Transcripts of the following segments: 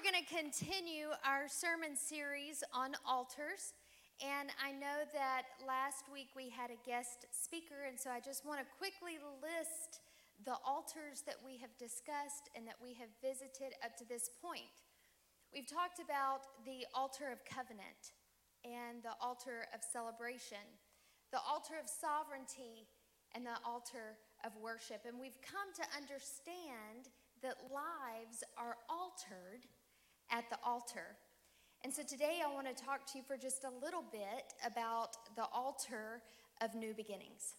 we're going to continue our sermon series on altars. And I know that last week we had a guest speaker, and so I just want to quickly list the altars that we have discussed and that we have visited up to this point. We've talked about the altar of covenant and the altar of celebration, the altar of sovereignty, and the altar of worship. And we've come to understand that lives are altered at the altar. And so today I want to talk to you for just a little bit about the altar of new beginnings.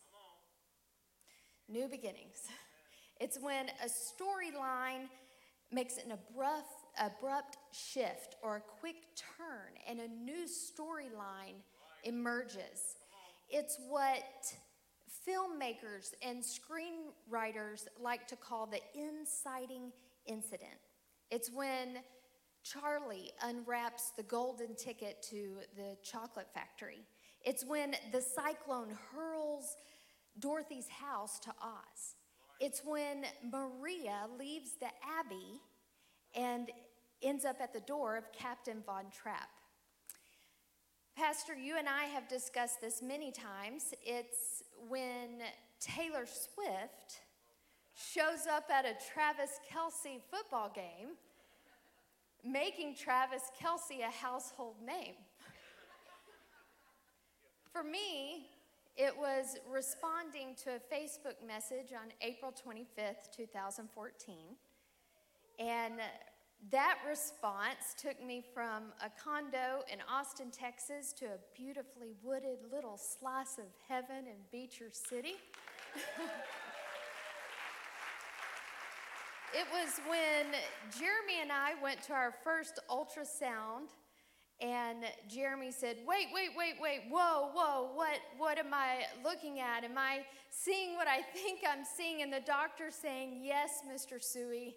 New beginnings. It's when a storyline makes an abrupt, abrupt shift or a quick turn and a new storyline emerges. It's what filmmakers and screenwriters like to call the inciting incident. It's when Charlie unwraps the golden ticket to the chocolate factory. It's when the cyclone hurls Dorothy's house to Oz. It's when Maria leaves the Abbey and ends up at the door of Captain Von Trapp. Pastor, you and I have discussed this many times. It's when Taylor Swift shows up at a Travis Kelce football game, making Travis Kelce a household name. For me, it was responding to a Facebook message on April 25th, 2014. And that response took me from a condo in Austin, Texas to a beautifully wooded little slice of heaven in Beecher City. it was when Jeremy and I went to our first ultrasound and Jeremy said, Wait, wait, wait, wait, whoa, whoa, what, what am I looking at? Am I seeing what I think I'm seeing? And the doctor saying, Yes, Mr. Suey,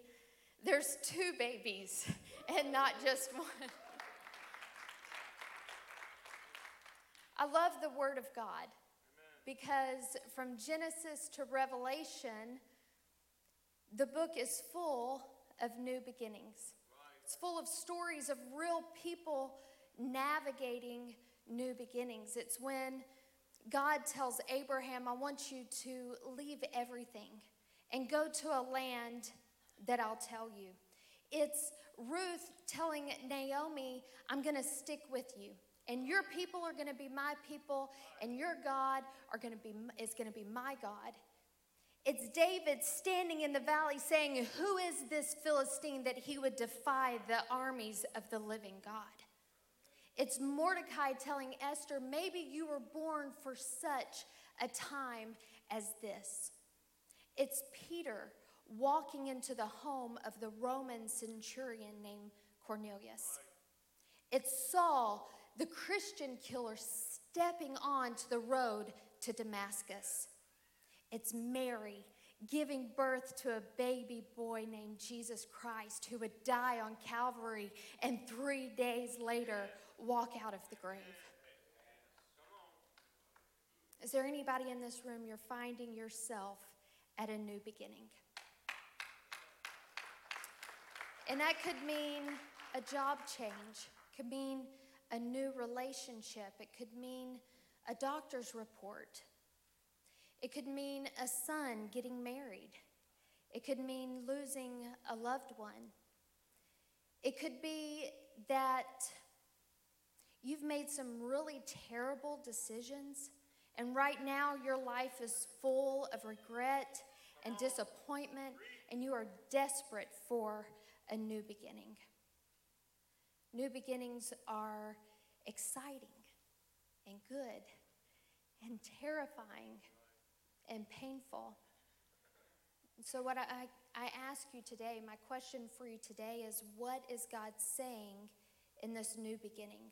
there's two babies and not just one. I love the Word of God because from Genesis to Revelation, the book is full of new beginnings. It's full of stories of real people navigating new beginnings. It's when God tells Abraham, I want you to leave everything and go to a land that I'll tell you. It's Ruth telling Naomi, I'm going to stick with you. And your people are going to be my people, and your God are going to be, is going to be my God. It's David standing in the valley saying, Who is this Philistine that he would defy the armies of the living God? It's Mordecai telling Esther, Maybe you were born for such a time as this. It's Peter walking into the home of the Roman centurion named Cornelius. It's Saul, the Christian killer, stepping onto the road to Damascus. It's Mary giving birth to a baby boy named Jesus Christ who would die on Calvary and three days later walk out of the grave. Is there anybody in this room you're finding yourself at a new beginning? And that could mean a job change, could mean a new relationship, it could mean a doctor's report, it could mean a son getting married, it could mean losing a loved one, it could be that you've made some really terrible decisions, and right now your life is full of regret and disappointment, and you are desperate for a new beginning. New beginnings are exciting and good and terrifying and painful. So, what I, I ask you today, my question for you today is what is God saying in this new beginning?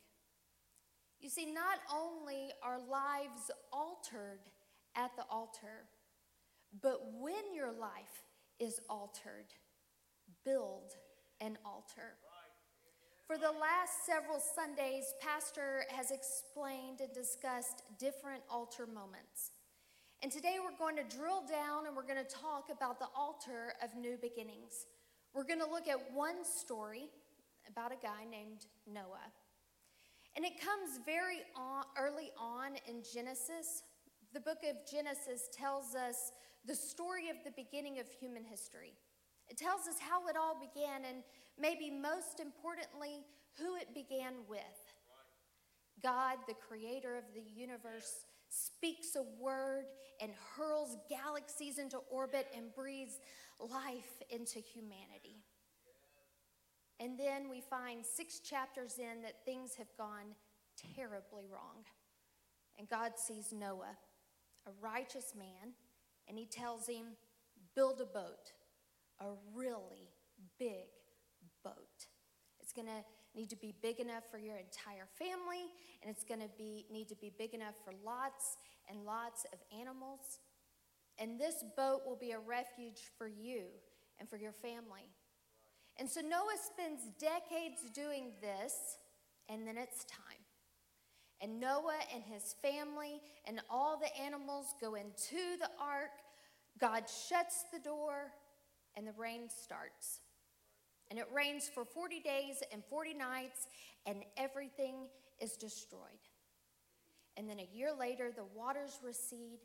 You see, not only are lives altered at the altar, but when your life is altered, build an altar. For the last several Sundays, Pastor has explained and discussed different altar moments. And today we're going to drill down and we're going to talk about the altar of new beginnings. We're going to look at one story about a guy named Noah. And it comes very on, early on in Genesis. The book of Genesis tells us the story of the beginning of human history. It tells us how it all began, and maybe most importantly, who it began with. God, the creator of the universe, speaks a word and hurls galaxies into orbit and breathes life into humanity. And then we find six chapters in that things have gone terribly wrong. And God sees Noah, a righteous man, and he tells him, Build a boat, a really big boat. It's going to need to be big enough for your entire family, and it's going to be need to be big enough for lots and lots of animals. And this boat will be a refuge for you and for your family. And so Noah spends decades doing this, and then it's time. And Noah and his family and all the animals go into the ark. God shuts the door, and the rain starts. And it rains for 40 days and 40 nights, and everything is destroyed. And then a year later, the waters recede,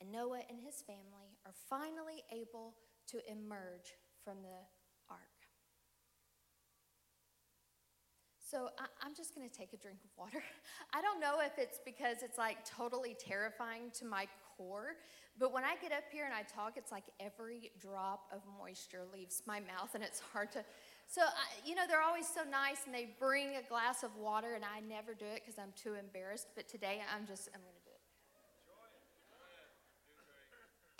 and Noah and his family are finally able to emerge from the ark. So I, am just going to take a drink of water. I don't know if it's because it's like totally terrifying to my core, but when I get up here and I talk, it's like every drop of moisture leaves my mouth and it's hard to. So, you know, they're always so nice and they bring a glass of water and I never do it because I'm too embarrassed. But today I'm just, I'm going to do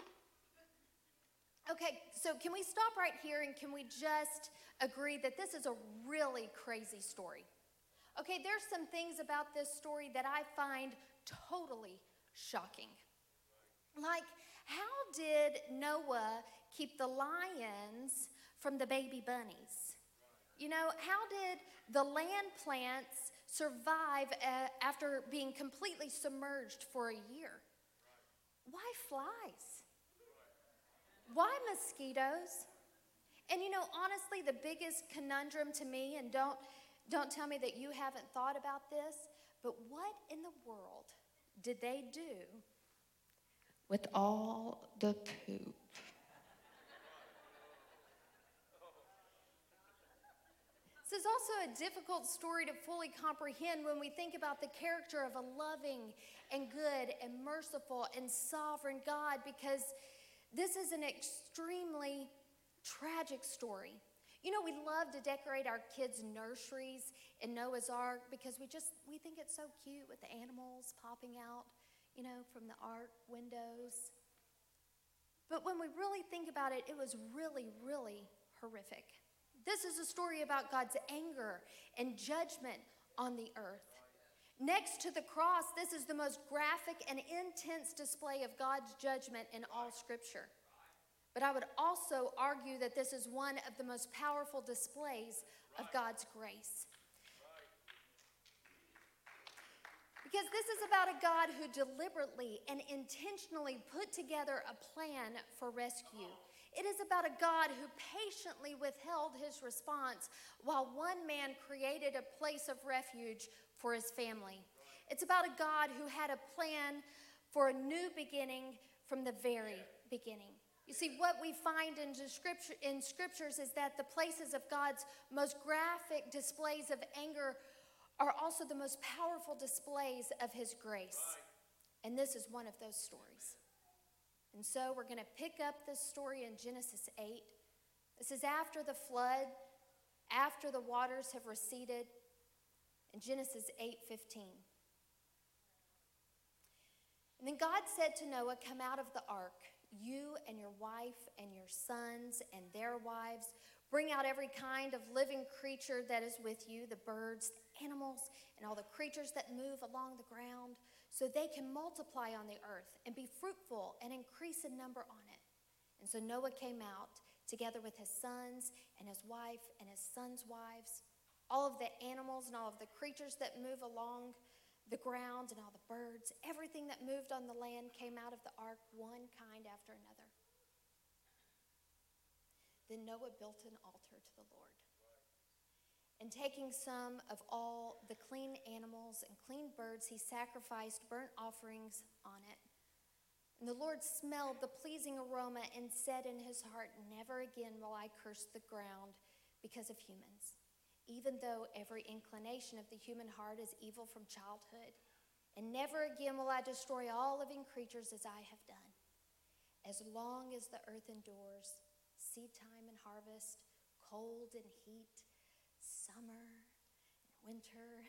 it. Okay, so can we stop right here and can we just agree that this is a really crazy story? Okay, there's some things about this story that I find totally shocking. Like, how did Noah keep the lions from the baby bunnies? You know, how did the land plants survive uh, after being completely submerged for a year? Why flies? Why mosquitoes? And you know, honestly, the biggest conundrum to me, and don't, don't tell me that you haven't thought about this, but what in the world did they do with all the poop. This is also a difficult story to fully comprehend when we think about the character of a loving and good and merciful and sovereign God because this is an extremely tragic story. You know, we love to decorate our kids' nurseries in Noah's Ark because we just we think it's so cute with the animals popping out you know, from the ark windows. But when we really think about it, it was really, really horrific. This is a story about God's anger and judgment on the earth. Next to the cross, this is the most graphic and intense display of God's judgment in all Scripture. But I would also argue that this is one of the most powerful displays of God's grace. Because this is about a God who deliberately and intentionally put together a plan for rescue. It is about a God who patiently withheld his response while one man created a place of refuge for his family. It's about a God who had a plan for a new beginning from the very beginning. You see, what we find in, scripture, in scriptures is that the places of God's most graphic displays of anger are also the most powerful displays of His grace. And this is one of those stories. And so we're going to pick up this story in Genesis 8. This is after the flood, after the waters have receded, in Genesis 8:15. And then God said to Noah, "Come out of the ark, you and your wife and your sons and their wives. Bring out every kind of living creature that is with you, the birds, animals and all the creatures that move along the ground, so they can multiply on the earth and be fruitful and increase in number on it. And so Noah came out together with his sons and his wife and his sons' wives, all of the animals and all of the creatures that move along the ground and all the birds, everything that moved on the land came out of the ark, one kind after another. Then Noah built an altar to the Lord and taking some of all the clean animals and clean birds, he sacrificed burnt offerings on it. And the Lord smelled the pleasing aroma and said in his heart, Never again will I curse the ground because of humans, even though every inclination of the human heart is evil from childhood. And never again will I destroy all living creatures as I have done. As long as the earth endures, seed time and harvest, cold and heat, summer and winter,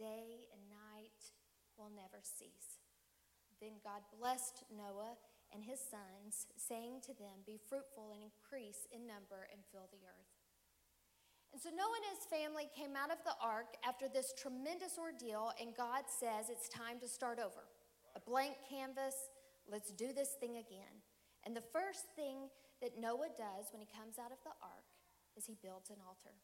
day and night will never cease. Then God blessed Noah and his sons, saying to them, Be fruitful and increase in number and fill the earth. And so Noah and his family came out of the ark after this tremendous ordeal, and God says it's time to start over. A blank canvas, let's do this thing again. And the first thing that Noah does when he comes out of the ark is he builds an altar.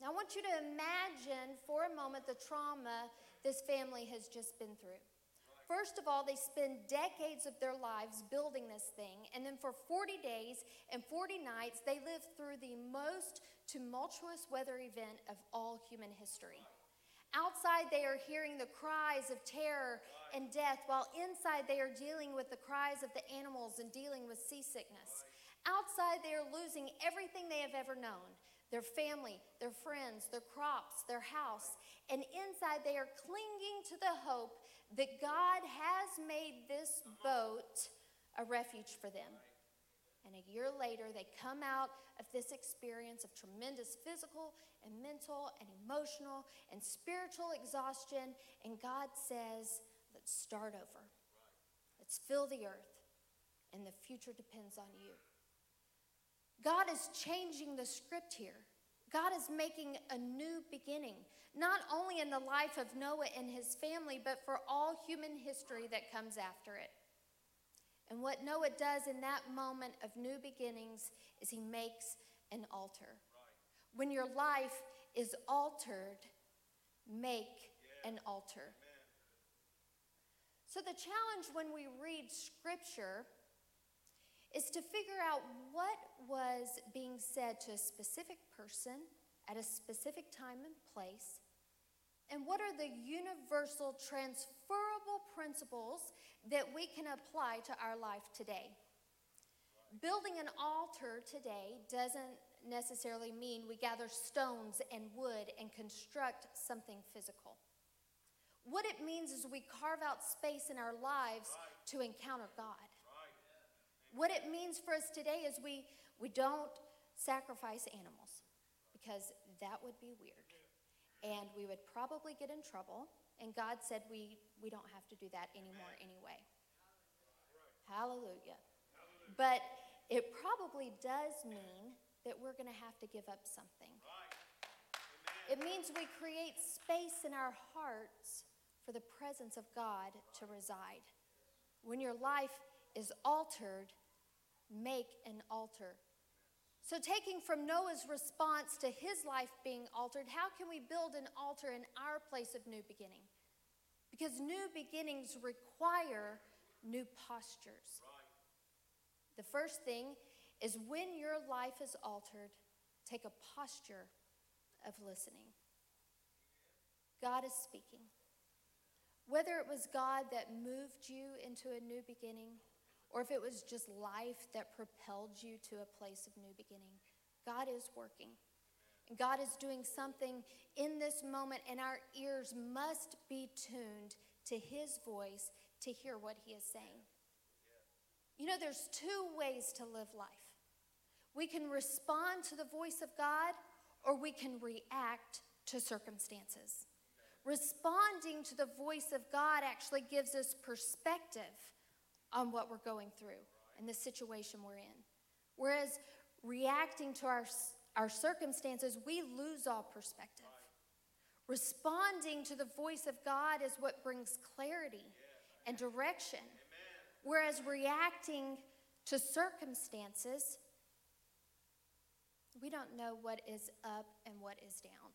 Now, I want you to imagine for a moment the trauma this family has just been through. First of all, they spend decades of their lives building this thing, and then for 40 days and 40 nights, they live through the most tumultuous weather event of all human history. Outside, they are hearing the cries of terror and death, while inside, they are dealing with the cries of the animals and dealing with seasickness. Outside, they are losing everything they have ever known their family, their friends, their crops, their house. And inside, they are clinging to the hope that God has made this boat a refuge for them. And a year later, they come out of this experience of tremendous physical and mental and emotional and spiritual exhaustion. And God says, let's start over. Let's fill the earth. And the future depends on you. God is changing the script here. God is making a new beginning, not only in the life of Noah and his family, but for all human history that comes after it. And what Noah does in that moment of new beginnings is he makes an altar. When your life is altered, make an altar. So, the challenge when we read scripture is to figure out what was being said to a specific person at a specific time and place, and what are the universal transferable principles that we can apply to our life today. Building an altar today doesn't necessarily mean we gather stones and wood and construct something physical. What it means is we carve out space in our lives to encounter God. What it means for us today is we, we don't sacrifice animals because that would be weird. And we would probably get in trouble. And God said we, we don't have to do that anymore anyway. Hallelujah. But it probably does mean that we're going to have to give up something. It means we create space in our hearts for the presence of God to reside. When your life is altered, make an altar. So, taking from Noah's response to his life being altered, how can we build an altar in our place of new beginning? Because new beginnings require new postures. Right. The first thing is when your life is altered, take a posture of listening. God is speaking. Whether it was God that moved you into a new beginning, or if it was just life that propelled you to a place of new beginning. God is working. God is doing something in this moment, and our ears must be tuned to His voice to hear what He is saying. You know, there's two ways to live life we can respond to the voice of God, or we can react to circumstances. Responding to the voice of God actually gives us perspective on what we're going through and the situation we're in. Whereas reacting to our, our circumstances, we lose all perspective. Responding to the voice of God is what brings clarity and direction. Whereas reacting to circumstances, we don't know what is up and what is down.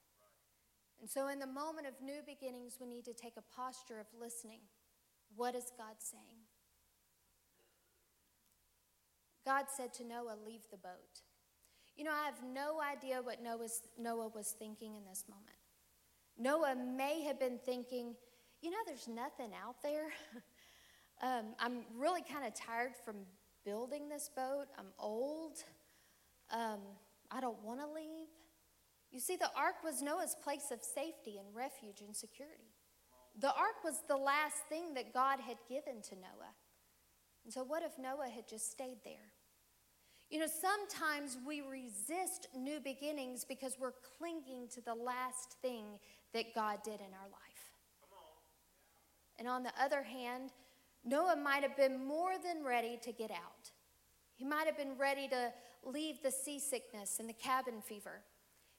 And so, in the moment of new beginnings, we need to take a posture of listening. What is God saying? God said to Noah, Leave the boat. You know, I have no idea what Noah's, Noah was thinking in this moment. Noah may have been thinking, you know, there's nothing out there. um, I'm really kind of tired from building this boat. I'm old. Um, I don't want to leave. You see, the ark was Noah's place of safety and refuge and security. The ark was the last thing that God had given to Noah. And so, what if Noah had just stayed there? You know, sometimes we resist new beginnings because we're clinging to the last thing that God did in our life. And on the other hand, Noah might have been more than ready to get out. He might have been ready to leave the seasickness and the cabin fever.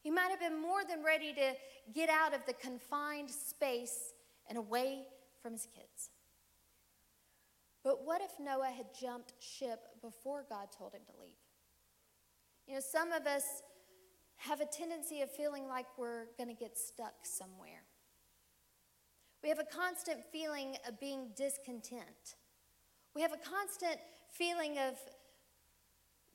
He might have been more than ready to get out of the confined space and away from his kids. But what if Noah had jumped ship before God told him to leave? You know, some of us have a tendency of feeling like we're going to get stuck somewhere. We have a constant feeling of being discontent. We have a constant feeling of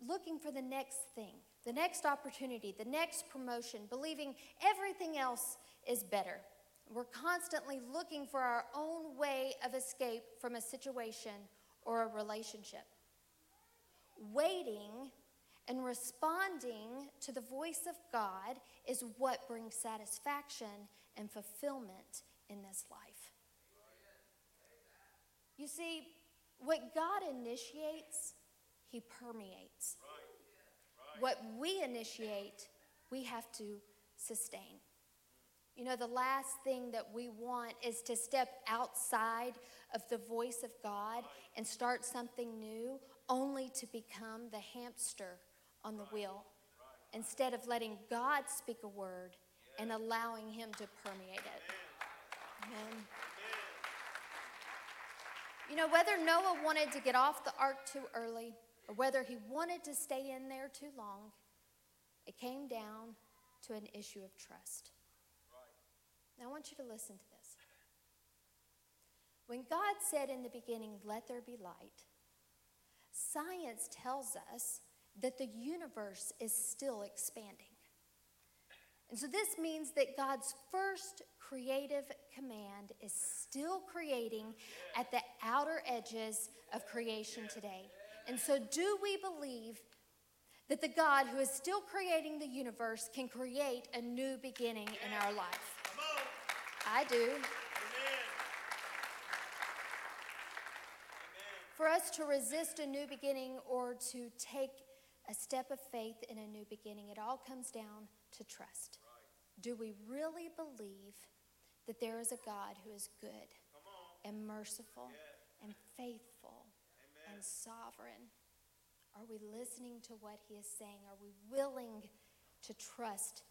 looking for the next thing, the next opportunity, the next promotion, believing everything else is better. We're constantly looking for our own way of escape from a situation or a relationship. Waiting and responding to the voice of God is what brings satisfaction and fulfillment in this life. You see, what God initiates, He permeates. What we initiate, we have to sustain. You know, the last thing that we want is to step outside of the voice of God and start something new only to become the hamster on the wheel instead of letting God speak a word and allowing Him to permeate it. Amen. You know, whether Noah wanted to get off the ark too early or whether he wanted to stay in there too long, it came down to an issue of trust. Now, I want you to listen to this. When God said in the beginning, Let there be light, science tells us that the universe is still expanding. And so this means that God's first creative command is still creating at the outer edges of creation today. And so, do we believe that the God who is still creating the universe can create a new beginning in our life? I do. For us to resist a new beginning or to take a step of faith in a new beginning, it all comes down to trust. Do we really believe that there is a God who is good and merciful and faithful and sovereign? Are we listening to what he is saying? Are we willing to trust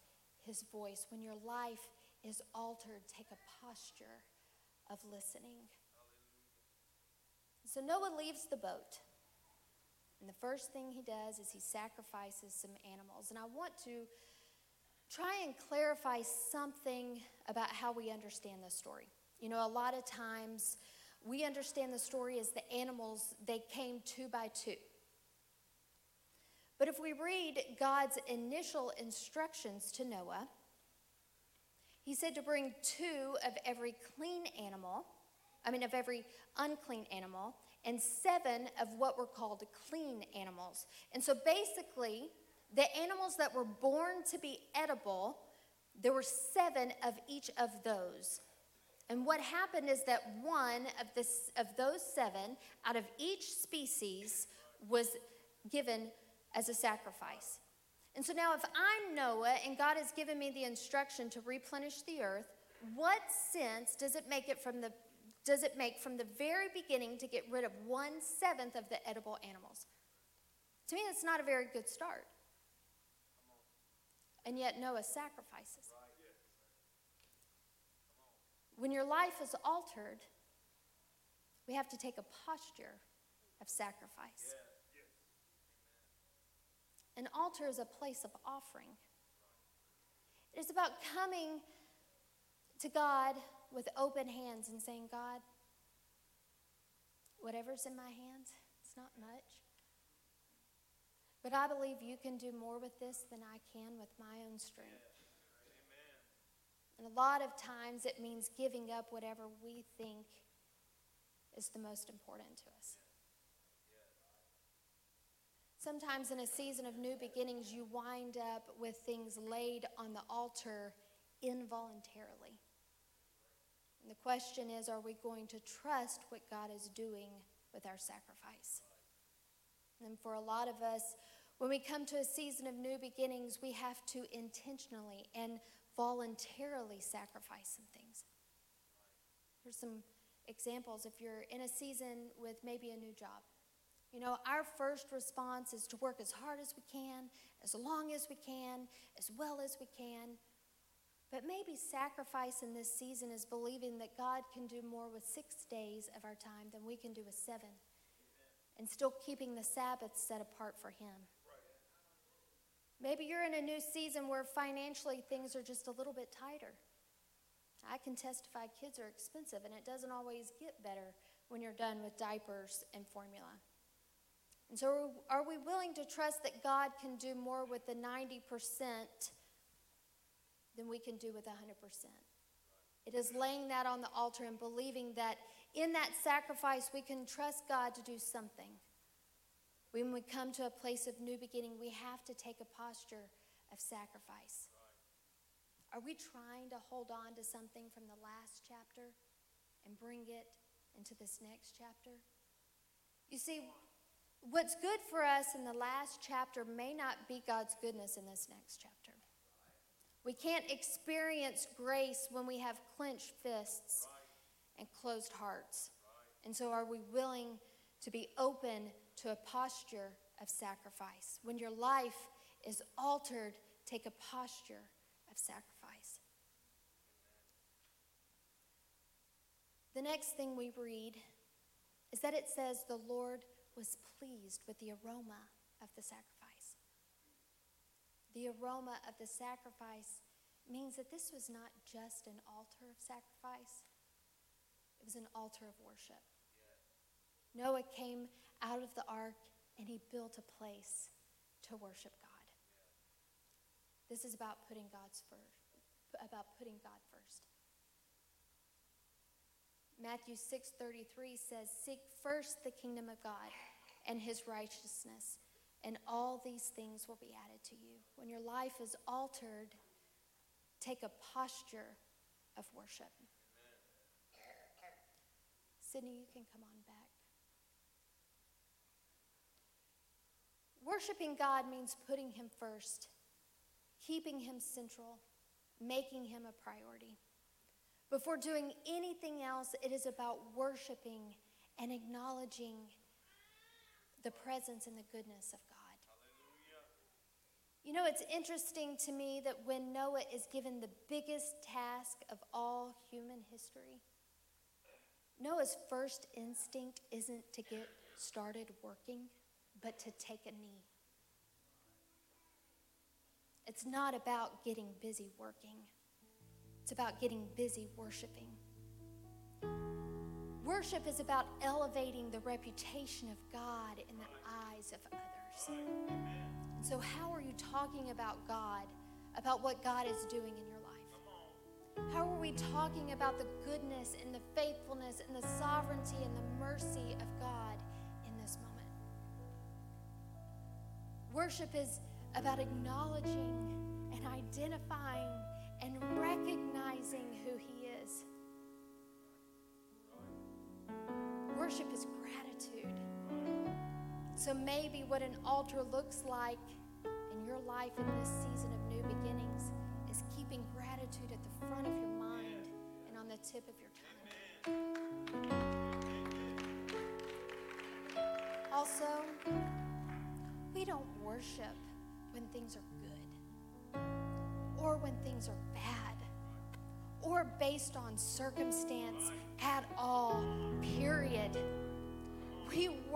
his voice? When your life is altered, take a posture of listening. So Noah leaves the boat. And the first thing he does is he sacrifices some animals. And I want to try and clarify something about how we understand this story. You know, a lot of times we understand the story as the animals, they came two by two. But if we read God's initial instructions to Noah, he said to bring two of every clean animal, I mean, of every unclean animal, and seven of what were called clean animals. And so basically, the animals that were born to be edible, there were seven of each of those. And what happened is that one of, this, of those seven out of each species was given as a sacrifice. And so now, if I'm Noah and God has given me the instruction to replenish the earth, what sense does it make it from the does it make from the very beginning to get rid of one seventh of the edible animals? To me, that's not a very good start. And yet, Noah sacrifices. When your life is altered, we have to take a posture of sacrifice. An altar is a place of offering. It is about coming to God with open hands and saying, God, whatever's in my hands, it's not much. But I believe you can do more with this than I can with my own strength. And a lot of times it means giving up whatever we think is the most important to us. Sometimes in a season of new beginnings, you wind up with things laid on the altar involuntarily. And the question is are we going to trust what God is doing with our sacrifice? And for a lot of us, when we come to a season of new beginnings, we have to intentionally and voluntarily sacrifice some things. Here's some examples. If you're in a season with maybe a new job, you know, our first response is to work as hard as we can, as long as we can, as well as we can. But maybe sacrifice in this season is believing that God can do more with six days of our time than we can do with seven, and still keeping the Sabbath set apart for Him. Maybe you're in a new season where financially things are just a little bit tighter. I can testify kids are expensive, and it doesn't always get better when you're done with diapers and formula. And so, are we willing to trust that God can do more with the 90% than we can do with 100%? It is laying that on the altar and believing that in that sacrifice we can trust God to do something. When we come to a place of new beginning, we have to take a posture of sacrifice. Are we trying to hold on to something from the last chapter and bring it into this next chapter? You see, what's good for us in the last chapter may not be God's goodness in this next chapter. We can't experience grace when we have clenched fists and closed hearts. And so, are we willing to be open to a posture of sacrifice. When your life is altered, take a posture of sacrifice. The next thing we read is that it says the Lord was pleased with the aroma of the sacrifice. The aroma of the sacrifice means that this was not just an altar of sacrifice, it was an altar of worship. Noah came out of the ark and he built a place to worship God. This is about putting God's first, about putting God first. Matthew 6:33 says, "Seek first the kingdom of God and his righteousness, and all these things will be added to you." When your life is altered, take a posture of worship. Sydney, you can come on back. Worshiping God means putting Him first, keeping Him central, making Him a priority. Before doing anything else, it is about worshiping and acknowledging the presence and the goodness of God. You know, it's interesting to me that when Noah is given the biggest task of all human history, Noah's first instinct isn't to get started working but to take a knee. It's not about getting busy working, it's about getting busy worshiping. Worship is about elevating the reputation of God in the of others. And so, how are you talking about God, about what God is doing in your life? How are we talking about the goodness and the faithfulness and the sovereignty and the mercy of God in this moment? Worship is about acknowledging and identifying and recognizing who He is. Worship is gratitude. So maybe what an altar looks like in your life in this season of new beginnings is keeping gratitude at the front of your mind and on the tip of your tongue. Also, we don't worship when things are good or when things are bad or based on circumstance at all,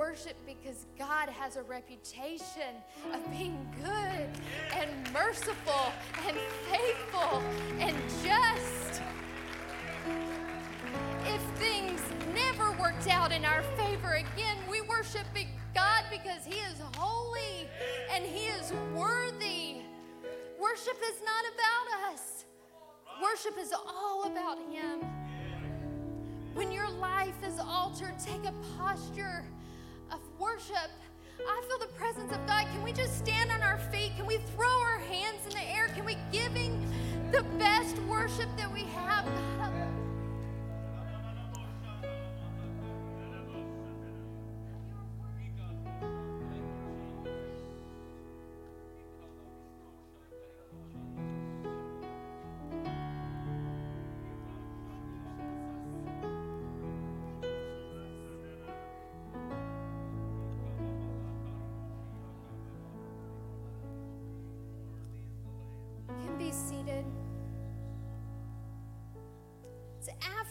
worship because God has a reputation of being good and merciful and faithful and just. If things never worked out in our favor again, we worship God because He is holy and He is worthy. Worship is not about us, worship is all about Him. When your life is altered, take a posture worship. I feel the presence of God. Can we just stand on our feet? Can we throw our hands in the air? Can we Him the best worship that we have? God,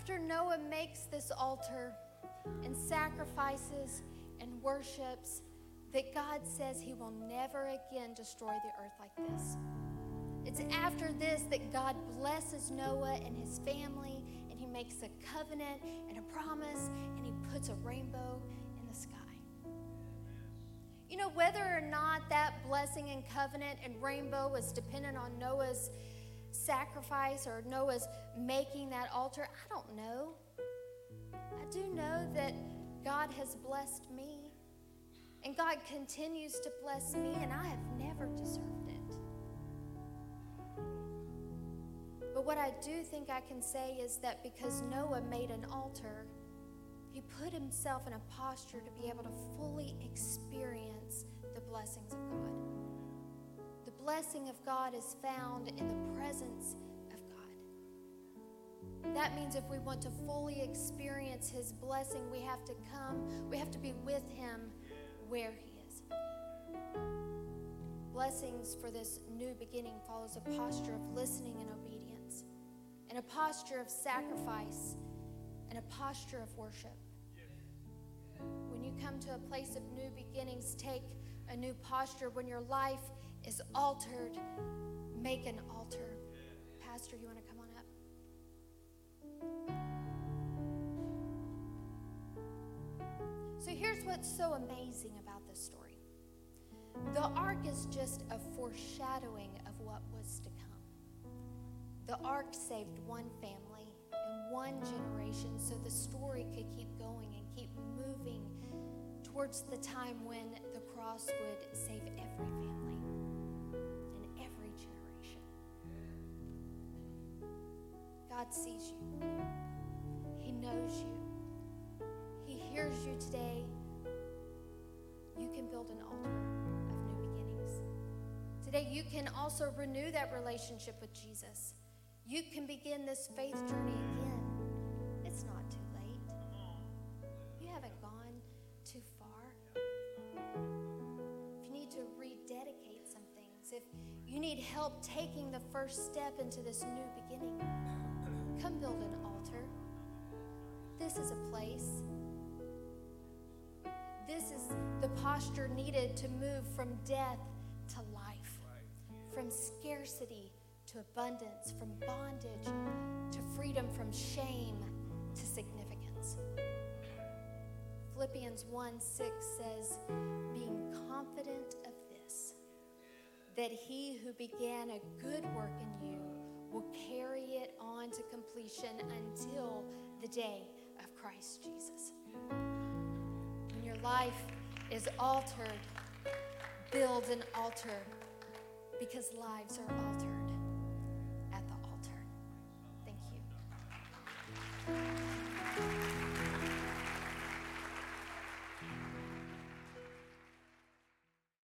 after Noah makes this altar and sacrifices and worships, that God says he will never again destroy the earth like this. It's after this that God blesses Noah and his family, and he makes a covenant and a promise, and he puts a rainbow in the sky. You know, whether or not that blessing and covenant and rainbow was dependent on Noah's sacrifice or Noah's making that altar. I don't know. I do know that God has blessed me, and God continues to bless me, and I have never deserved it. But what I do think I can say is that because Noah made an altar, he put himself in a posture to be able to fully experience the blessings of God The blessing of God is found in the presence of God. That means if we want to fully experience His blessing, we have to come, we have to be with Him where He is. Blessings for this new beginning follows a posture of listening and obedience, and a posture of sacrifice, and a posture of worship. When you come to a place of new beginnings, take a new posture. When your life is altered, make an altar. Pastor, you want to come on up? So here's what's so amazing about this story the ark is just a foreshadowing of what was to come. The ark saved one family and one generation so the story could keep going and keep moving towards the time when the cross would save every family. And every generation. God sees you, He knows you, He hears you today. You can build an altar of new beginnings. Today, you can also renew that relationship with Jesus. You can begin this faith journey again. Need help taking the first step into this new beginning, Come build an altar. This is a place. This is the posture needed to move from death to life, from scarcity to abundance, from bondage to freedom, from shame to significance. Philippians 1 6 says, being confident that he who began a good work in you will carry it on to completion until the day of Christ Jesus. When your life is altered, build an altar because lives are altered at the altar. Thank you.